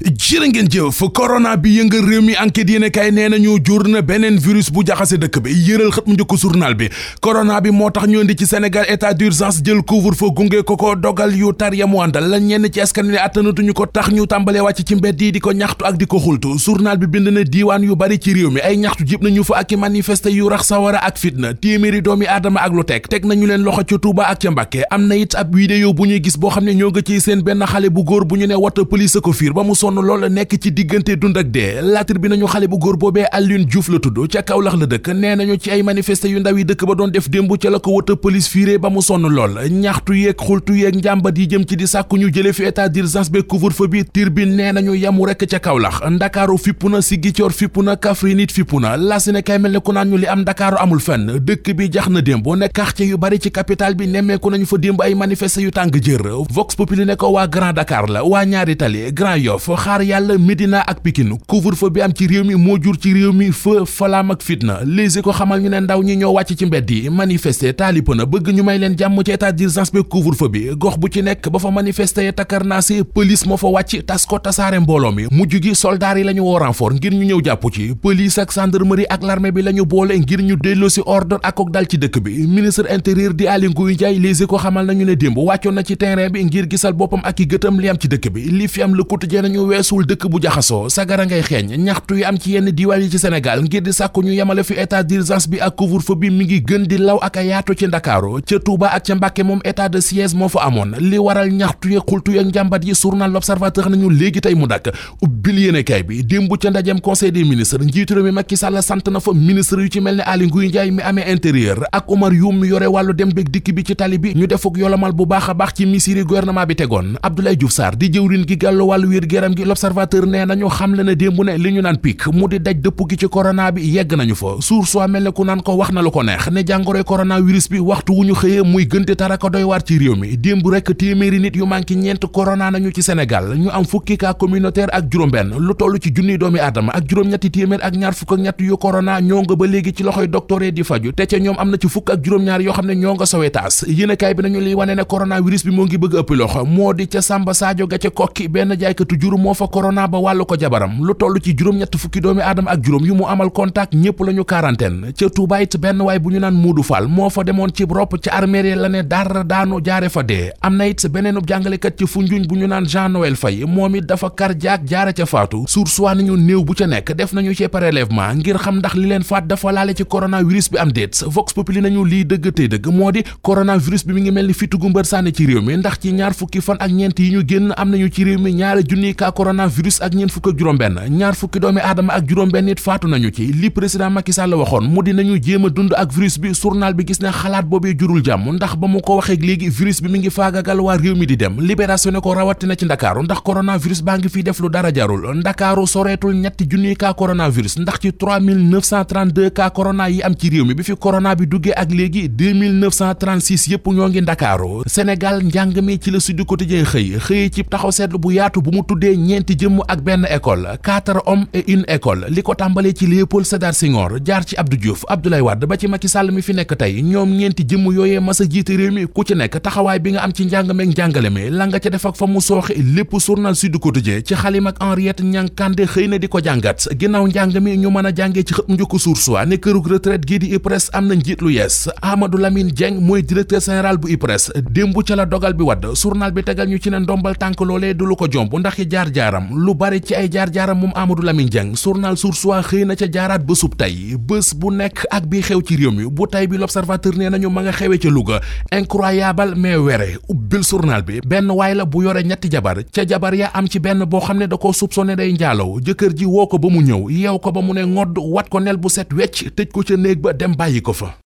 jërë ngeen jëf corona bi yëngal réew mi enquête yéen kay nee nañu jur na beneen virus bu jaxase dëkk bi yëral xët mu njëkk journal bi corona bi moo tax ñu indi ci Sénégal état d'urgence jël couvre-feu gunge ko ko dogal yu tar ya mu àndal la ñenn ci askan wi attanatuñu ko tax ñu tàmbalee wàcc ci mbedd yi di ko ñaxtu ak di ko xultu journal bi bind na diiwaan yu bari ci réew mi ay ñaxtu jib nañu fa ak i manifeste yu rax sawara ak fitna téeméeri doomi aadama ak lu teg teg nañu leen loxo ci Touba ak ca te am na it ab vidéo bu ñuy gis boo xam ne ñoo nga ciy seen benn xale bu góor bu ñu ne wata police ko fiir ba mu sonn loola nekk ci diggante dund ak dee laatir bi nañu xale bu góor boobee Alioune Diouf la tudd ca Kaolack la dëkk nee nañu ci ay manifesté yu ndaw yi dëkk ba doon def démb ca la ko wata police fiiree ba mu sonn lool ñaxtu yeeg xultu yeeg njàmbat yi jëm ci di sàkku ñu jële fi état d'urgence be couvre-feu bi tir bi nee nañu yamu rekk ca Kaolack ndakaaru fippu na Sigicoor fippu na Kaffrine it fippu na la si ne kay mel ne ku naan ñu li am ndakaaru amul fenn dëkk bi jax na démb ne quartier yu bari ci capital bi nemmeeku nañu fa démb ay manifesté yu tàng jër Vox Populi ne ko waa Grand Dakar la waa ñaari tali Grand Yoff xaar yàlla Médina ak Pikine couvre-feu bi am ci réew mi moo jur ci réew mi feu falaam ak fitna léegi ko xamal ñu ne ndaw ñi ñoo wàcc ci mbedd yi manifester taalipa na bëgg ñu may leen jàmm ci état d'urgence bi couvre-feu bi gox bu ci nekk ba fa manifester ya takarnaase pëlis moo fa wàcc tas ko tasaare mbooloo mi mujj gi soldaar yi la ñu woo renfort ngir ñu ñëw jàpp ci pëlis ak gendarmerie ak l'armée bi la ñu boole ngir ñu delloo si ordre ak ak dal ci dëkk bi ministre intérieur di Aly Ngouille Ndiaye Les Échos xamal nañu ne démb wàccoon na ci terrain bi ngir gisal boppam ak i gëtam li am ci dëkk bi li fi am Le Quotidien nañu weesul dëkk bu jaxasoo sagara ngay xeeñ ñaxtu yi am ci yenn diiwaan yi ci Sénégal ngir di sàkku ñu yemale fi état d'urgence bi ak couvre-feu bi mi ngi gën di law ak a yaatu ci Ndakaaru ca Touba ak ca Mbàkke moom état de siège moo fa amoon li waral ñaxtu yeeg xultu yeeg njàmbat yi journal l'Observateur nañu léegi tey mu dakk ubbil yéenekaay bi démb ca ndajem conseil des ministres njiitu réew mi Macky Sall sant na fa ministre yu ci mel ne Aly Ngouille Ndiaye mi amee intérieur ak Omar Youm mi yore wàllu dem beeg dikk bi ci tali bi ñu defuk yolamal bu baax a baax ci misiri gouvernement bi tegoon Abdoulaye Diouf Sarr di jëwrin gi gàllu wàllu wér géram gi l'Observateur nee nañu xam le ne démb ne li ñu naan pic mu di daj dëpp gi ci corona bi yegg nañu fa suur soo mel ne ku naan ko wax na lu ko neex ne jàngoroy coronavirus bi waxtu wu ñu xëyee muy gënte taraka doy waar ci réew mi démb rek téeméeri nit yu manqué ñeent corona nañu ci Sénégal ñu am fukki cas communautaire ak juróom-benn lu toll ci junniy doomi aadama ak juróom-ñetti téeméer ak ñaar fukk ak ñett yu corona ñoo nga ba léegi ci loxoy docteur di faju te ca ñoom am na ci fukk ak juróom-ñaar yoo xam ne ñoo nga sowee taas yéenekaay bi nañu liy wane ne coronavirus bi moo ngi bëgg ëpp loxo moo di ca Samba Sadio ga ca kokki benn jaaykatu jur moo fa corona ba wàllu ko jabaram lu toll ci juróom-ñett fukki doomi aadama ak juróom yu mu amal contact ñëpp la ñu quarantaine ca Touba it benn waay bu ñu naan Modou Fall moo fa demoon ci ropp ci armée la ne dara daanu jaare fa dee am na it beneen jàngalekat ci Foundiougne bu ñu naan Jean Noël Faye moom it dafa cardiaque jaare ca faatu suur soit nañu néew bu ca nekk def nañu ci prélèvement ngir xam ndax li leen faat dafa laale ci coronavirus bi am déet vox populi nañu lii dëgg tey dëgg moo di coronavirus bi mi ngi mel ni fitu gu mbër sànni ci réew mi ndax ci ñaar fukki fan ak ñeent yi ñu génn am nañu ci réew mi ñaari junniy cas coronavirus ak ñeent fukk ak juróom-benn ñaar fukki doomi aadama ak juróom-benn it faatu nañu ci li président Macky Sall waxoon mu dinañu jéem a dund ak virus bi journal bi gis ne xalaat boobee jurul jàmm ndax ba mu ko waxee léegi virus bi mi ngi faagagal waa réew mi di dem libération ne ko rawatina ci ndakaaru ndax coronavirus baa ngi fiy def lu dara jarul ndakaaru soreetul ñetti junniy cas coronavirus ndax ci 3932 cas corona yi am ci réew mi bi fi corona bi duggee ak léegi 2936 yëpp ñoo ngi ndakaaru Sénégal njàng mi ci la Sud Quotidien xëy xëy ci taxaw seetlu bu yaatu bu mu tuddee ñeenti jëmm ak benn école quatre hommes et une école li ko tàmbalee ci Léopold Sédar Senghor jaar ci Abdou Diouf Abdoulaye Wade ba ci Macky Sall mi fi nekk tey ñoom ñeenti jëmm yooyee mas a jiite réew mi ku ci nekk taxawaay bi nga am ci njàng meeg njàngale mi la nga ca def ak fa mu sooxe lépp journal Sud Quotidien ci xalim ak Henriette Niang Kandé xëy na di ko jàngat ginnaaw njàng mi ñu mën a jàngee ci xët mu njëkk source wa ne kërug retraite gii di IPRES am na njiit lu yees Amadou Lamine Dieng mooy directeur général bu IPRES démb ca la dogal bi wadd journal bi tegal ñu ci ne ndombal tànk loolee du lu ko jomb ndax i jaar-jaaram lu bari ci ay jaar-jaaram moom Amadou Lamine Dieng journal source wa xëy na ca jaaraat bésub tey bés bu nekk ak bii xew ci réew mi bu tey bi l'observateur nee nañu ma nga xewee ca Louga incroyable mais were ubbil journal bi benn waay la bu yore ñetti jabar ca jabar ya am ci benn boo xam ne da koo soupçonné day njaalaw jëkkër ji woo ko ba mu ñëw yeew ko ba mu ne ngodd wat ko nel bu set wecc tëj ko ca néeg ba dem bàyyi ko fa